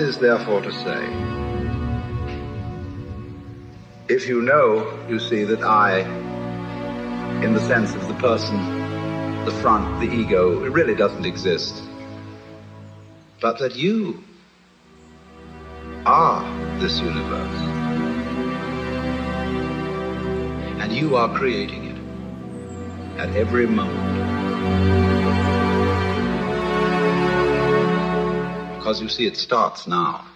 Is therefore to say, if you know, you see, that I, in the sense of the person, the front, the ego, it really doesn't exist, but that you are this universe. And you are creating it at every moment. Because you see, it starts now.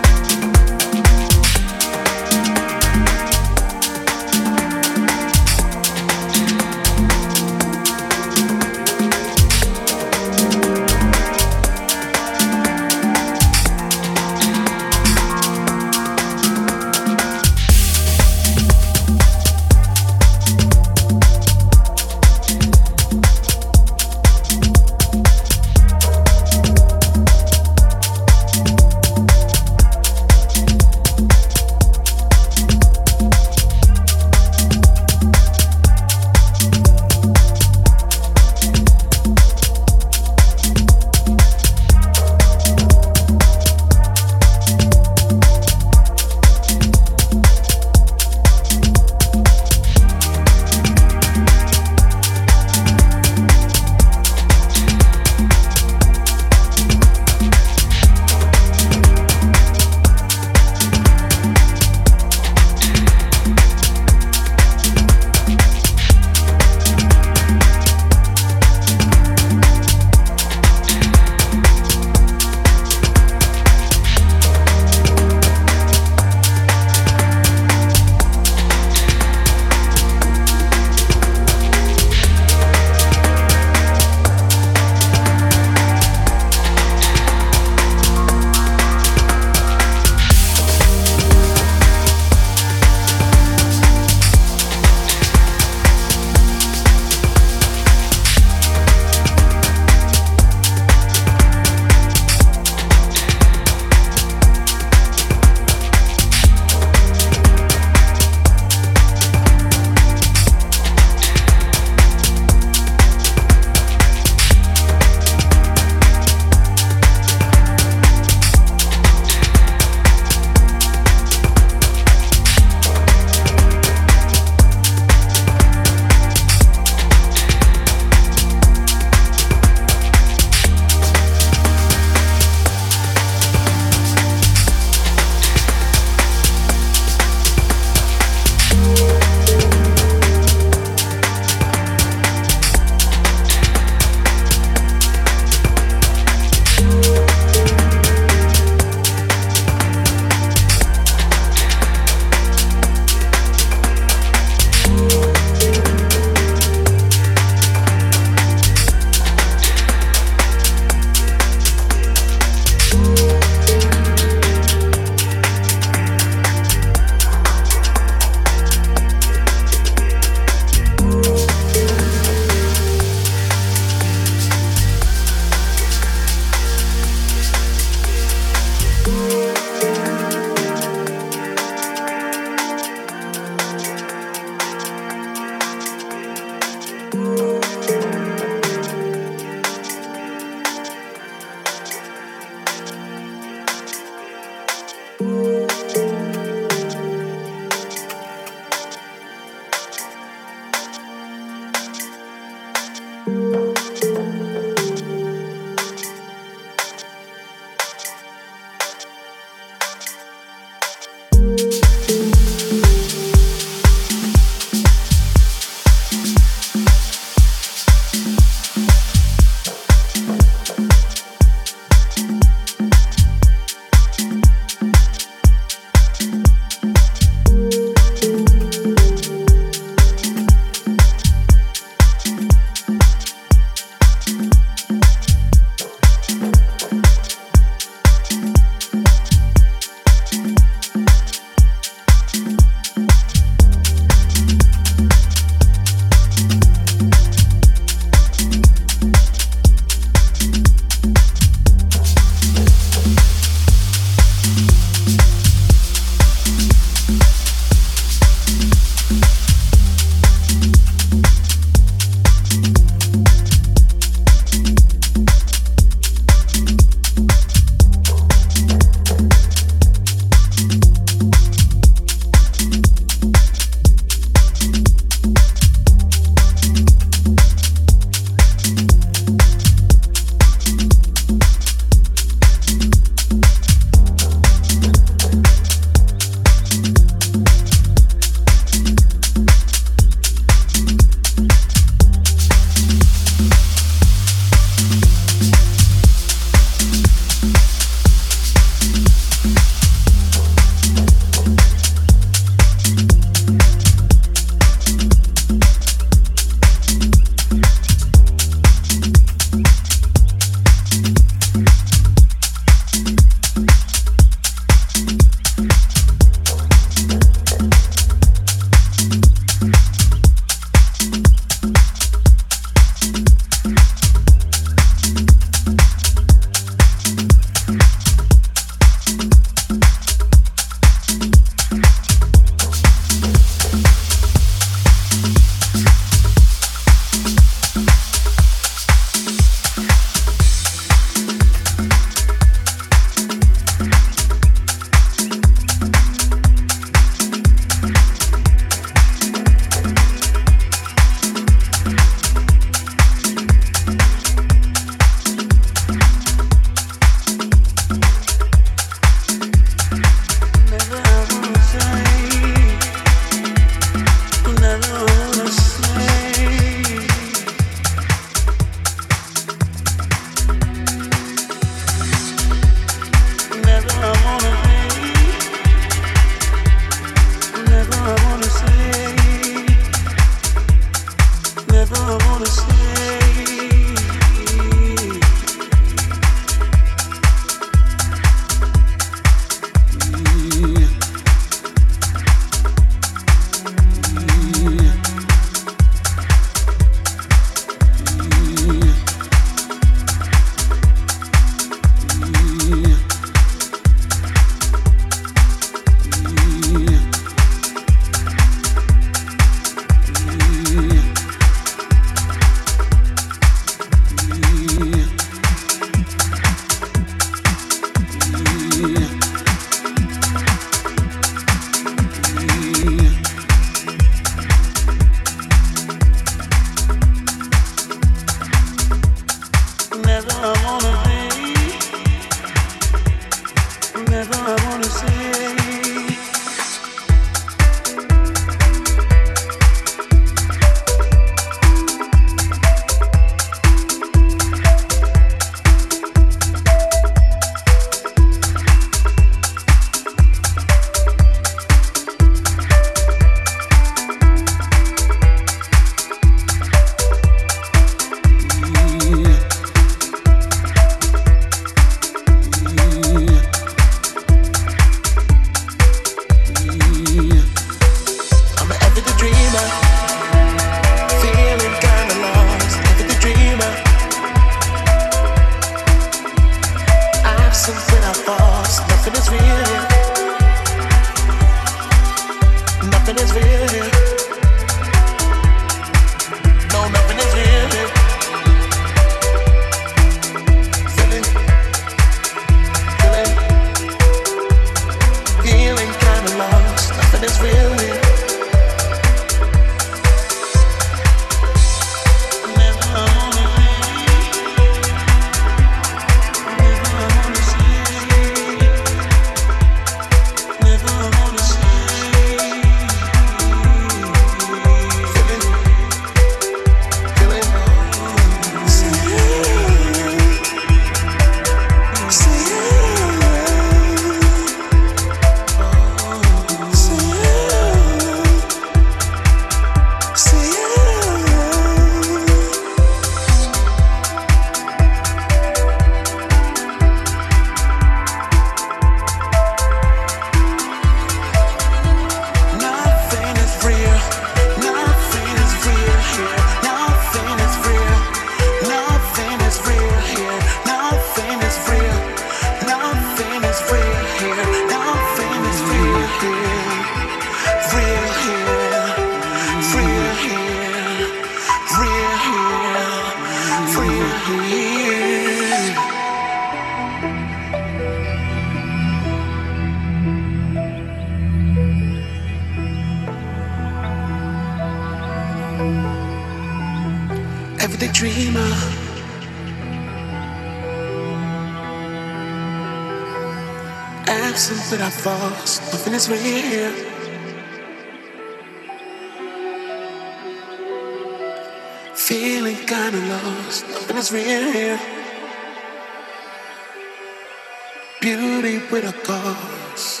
Beauty with a cause.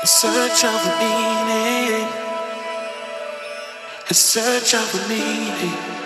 In search of a meaning. In search of a meaning.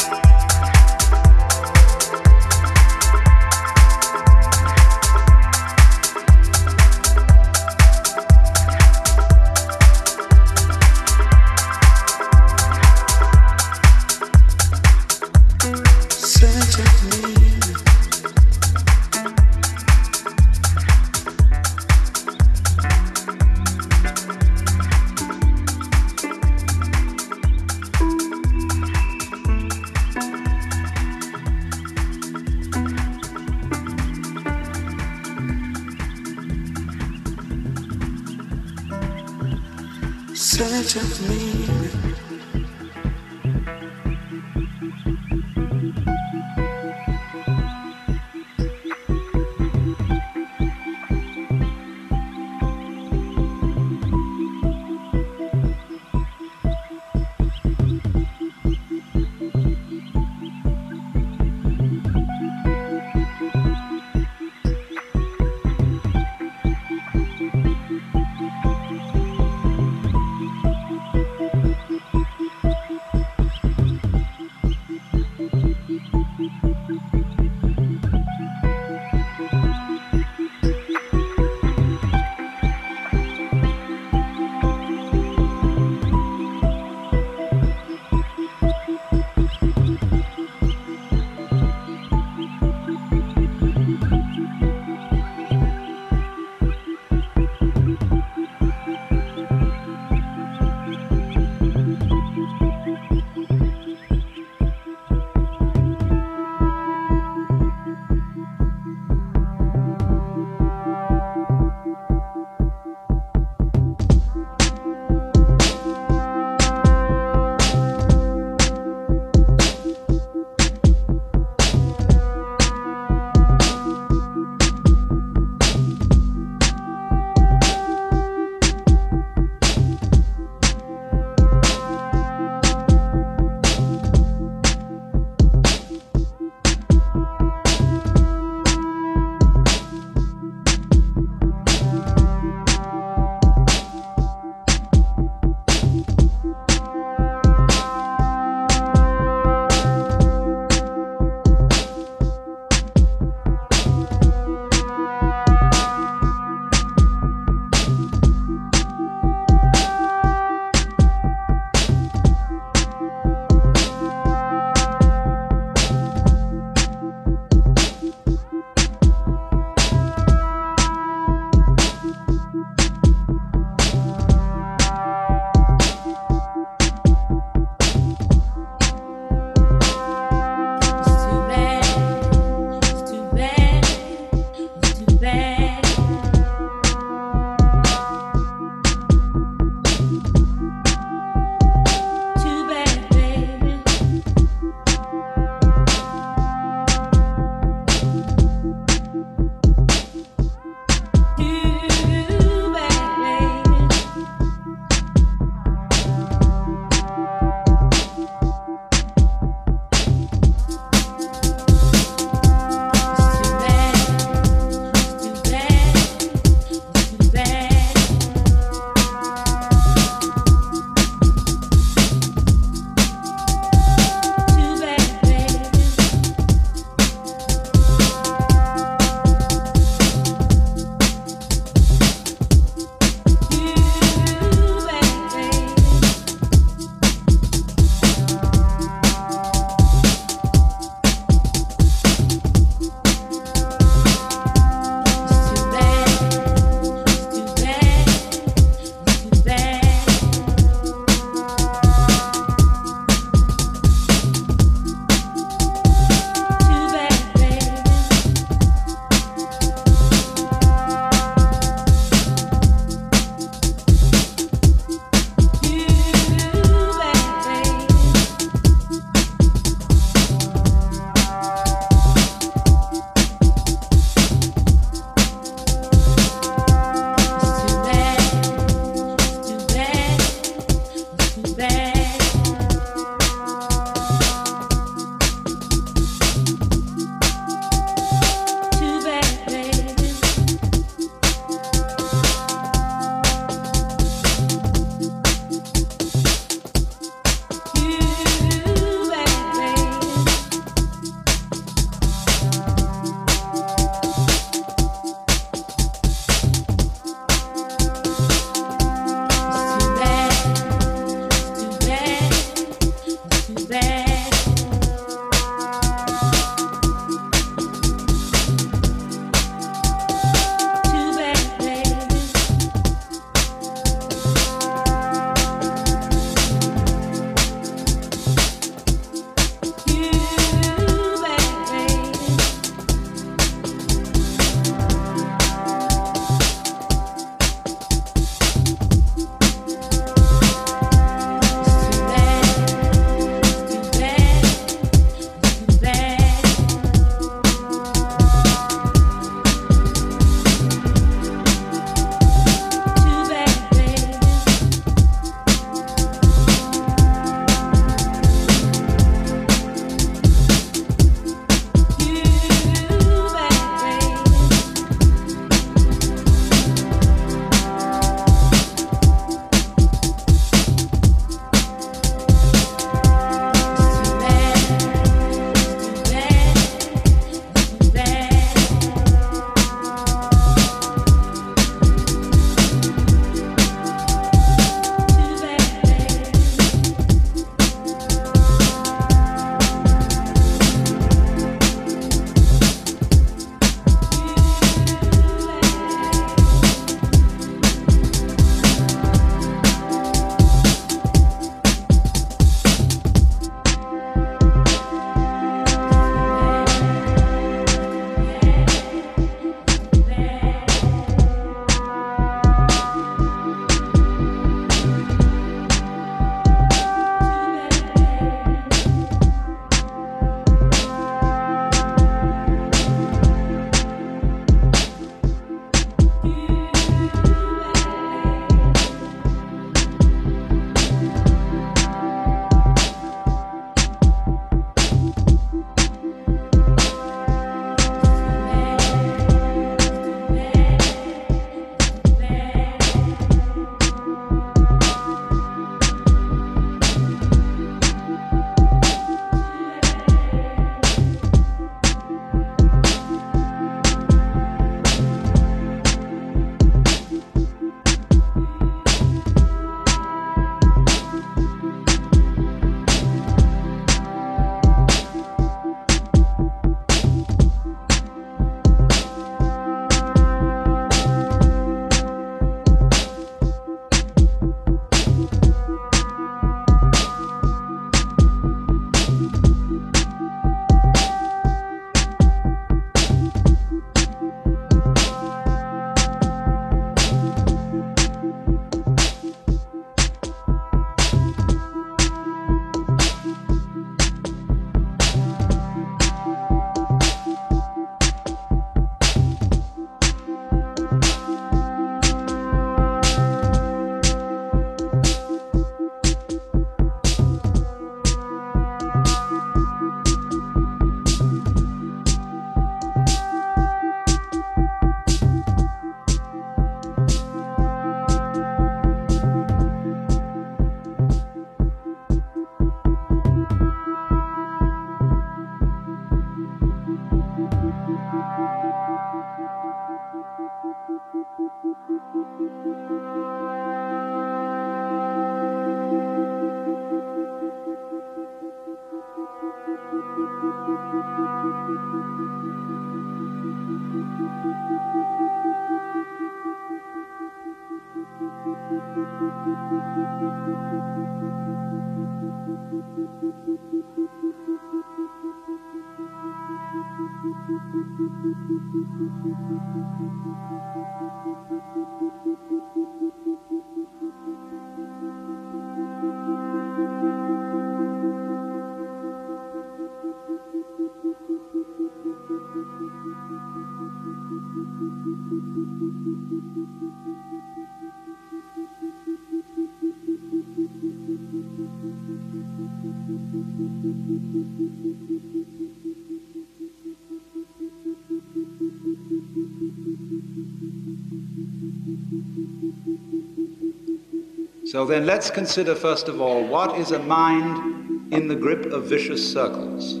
So then let's consider first of all what is a mind in the grip of vicious circles?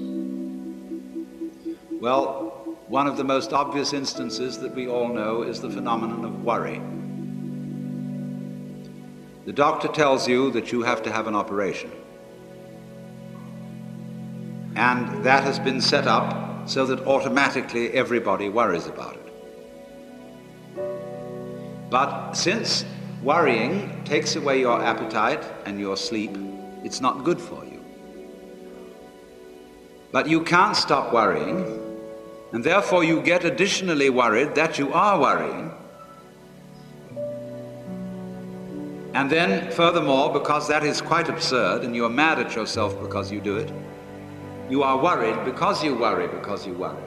Well, one of the most obvious instances that we all know is the phenomenon of worry. The doctor tells you that you have to have an operation. And that has been set up so that automatically everybody worries about it. But since Worrying takes away your appetite and your sleep. It's not good for you. But you can't stop worrying, and therefore you get additionally worried that you are worrying. And then, furthermore, because that is quite absurd and you are mad at yourself because you do it, you are worried because you worry because you worry.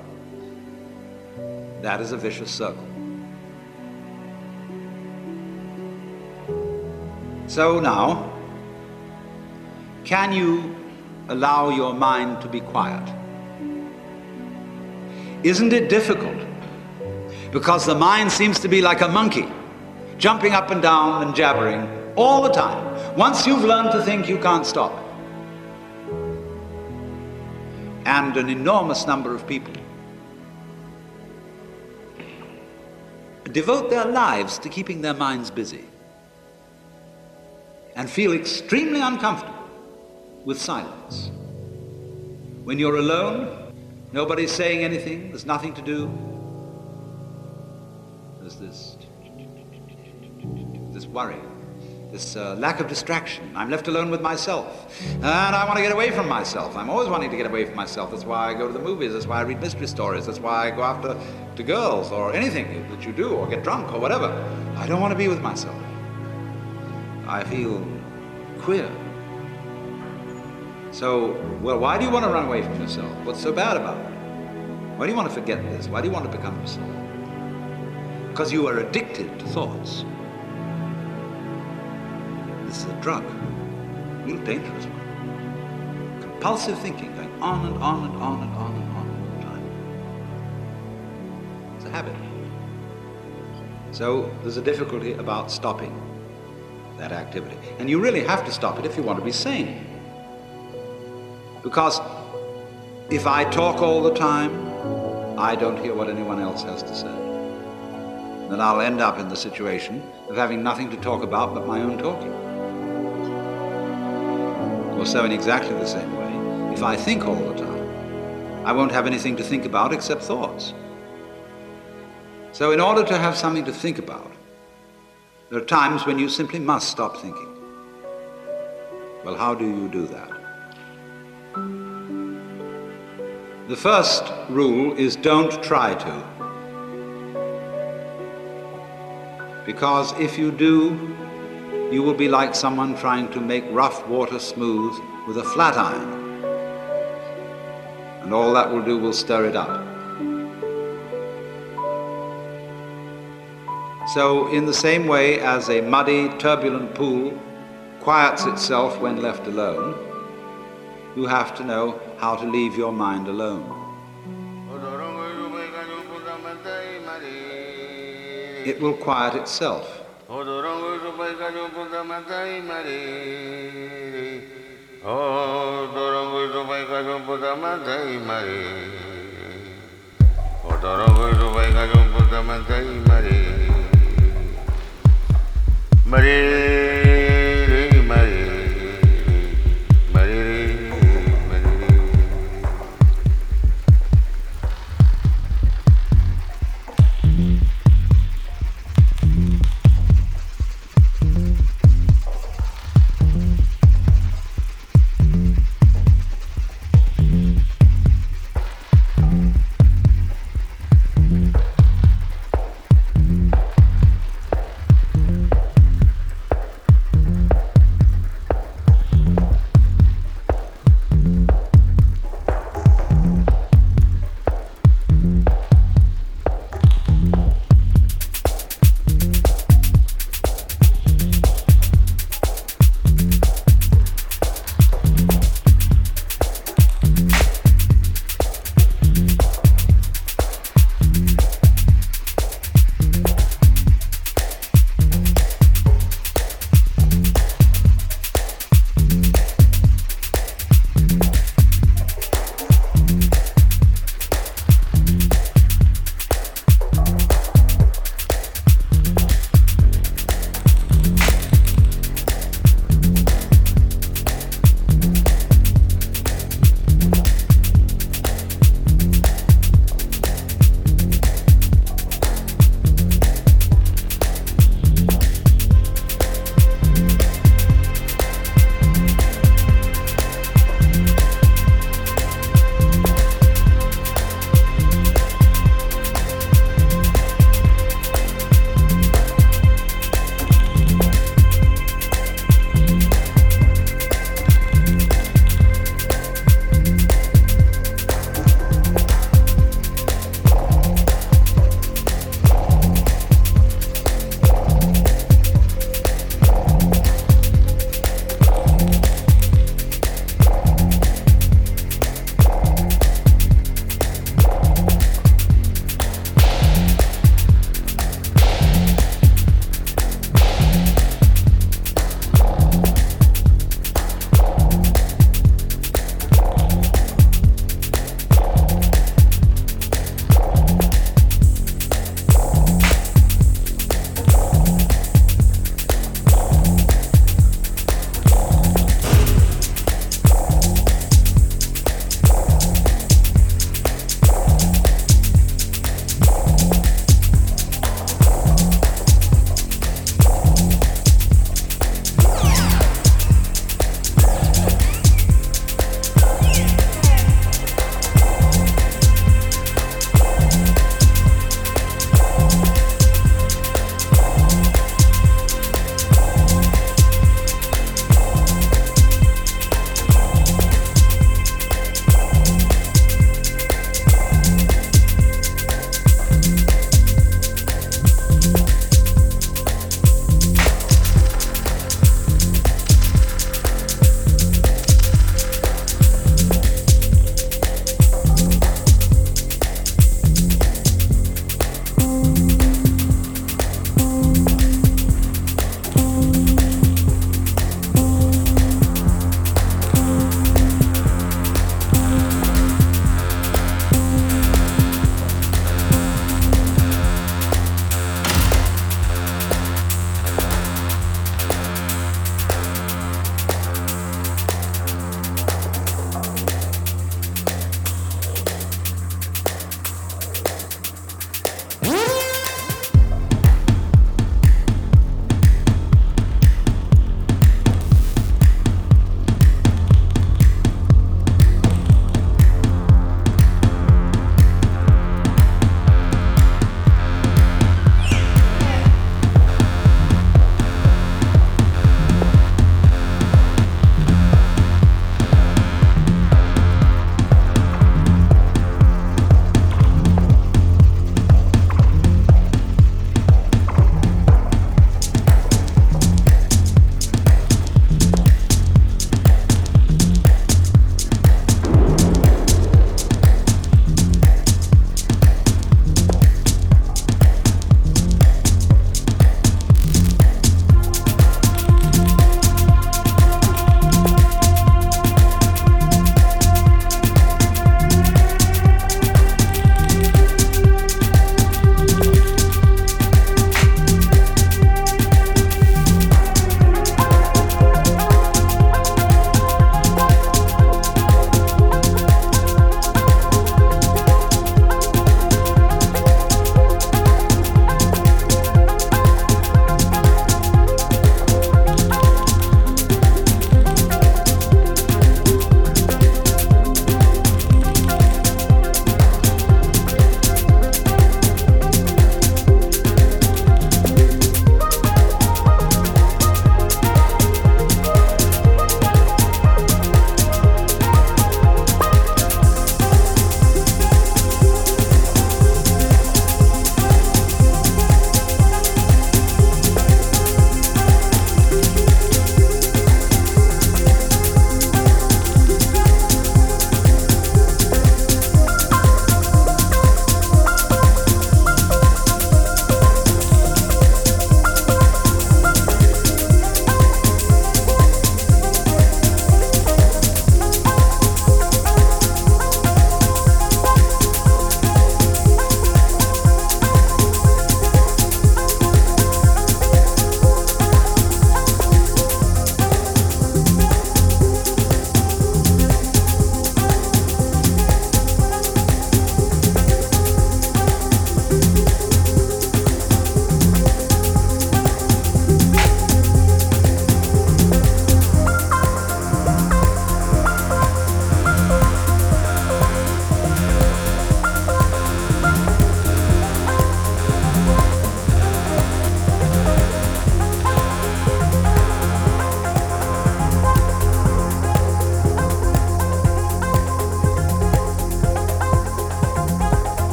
That is a vicious circle. So now, can you allow your mind to be quiet? Isn't it difficult? Because the mind seems to be like a monkey, jumping up and down and jabbering all the time. Once you've learned to think, you can't stop. And an enormous number of people devote their lives to keeping their minds busy and feel extremely uncomfortable with silence. When you're alone, nobody's saying anything, there's nothing to do. There's this, this worry, this uh, lack of distraction. I'm left alone with myself. And I want to get away from myself. I'm always wanting to get away from myself. That's why I go to the movies. That's why I read mystery stories. That's why I go after to girls or anything that you do or get drunk or whatever. I don't want to be with myself. I feel queer. So, well, why do you want to run away from yourself? What's so bad about it? Why do you want to forget this? Why do you want to become yourself? Because you are addicted to thoughts. This is a drug, a real dangerous one. Compulsive thinking, going on and on and on and on and on all the time. It's a habit. So there's a difficulty about stopping that activity. And you really have to stop it if you want to be sane. Because if I talk all the time, I don't hear what anyone else has to say. Then I'll end up in the situation of having nothing to talk about but my own talking. Or so in exactly the same way, if I think all the time, I won't have anything to think about except thoughts. So in order to have something to think about, there are times when you simply must stop thinking. Well, how do you do that? The first rule is don't try to. Because if you do, you will be like someone trying to make rough water smooth with a flat iron. And all that will do will stir it up. So, in the same way as a muddy, turbulent pool quiets itself when left alone, you have to know how to leave your mind alone. It will quiet itself. Mare,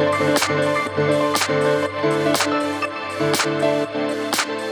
Thank you.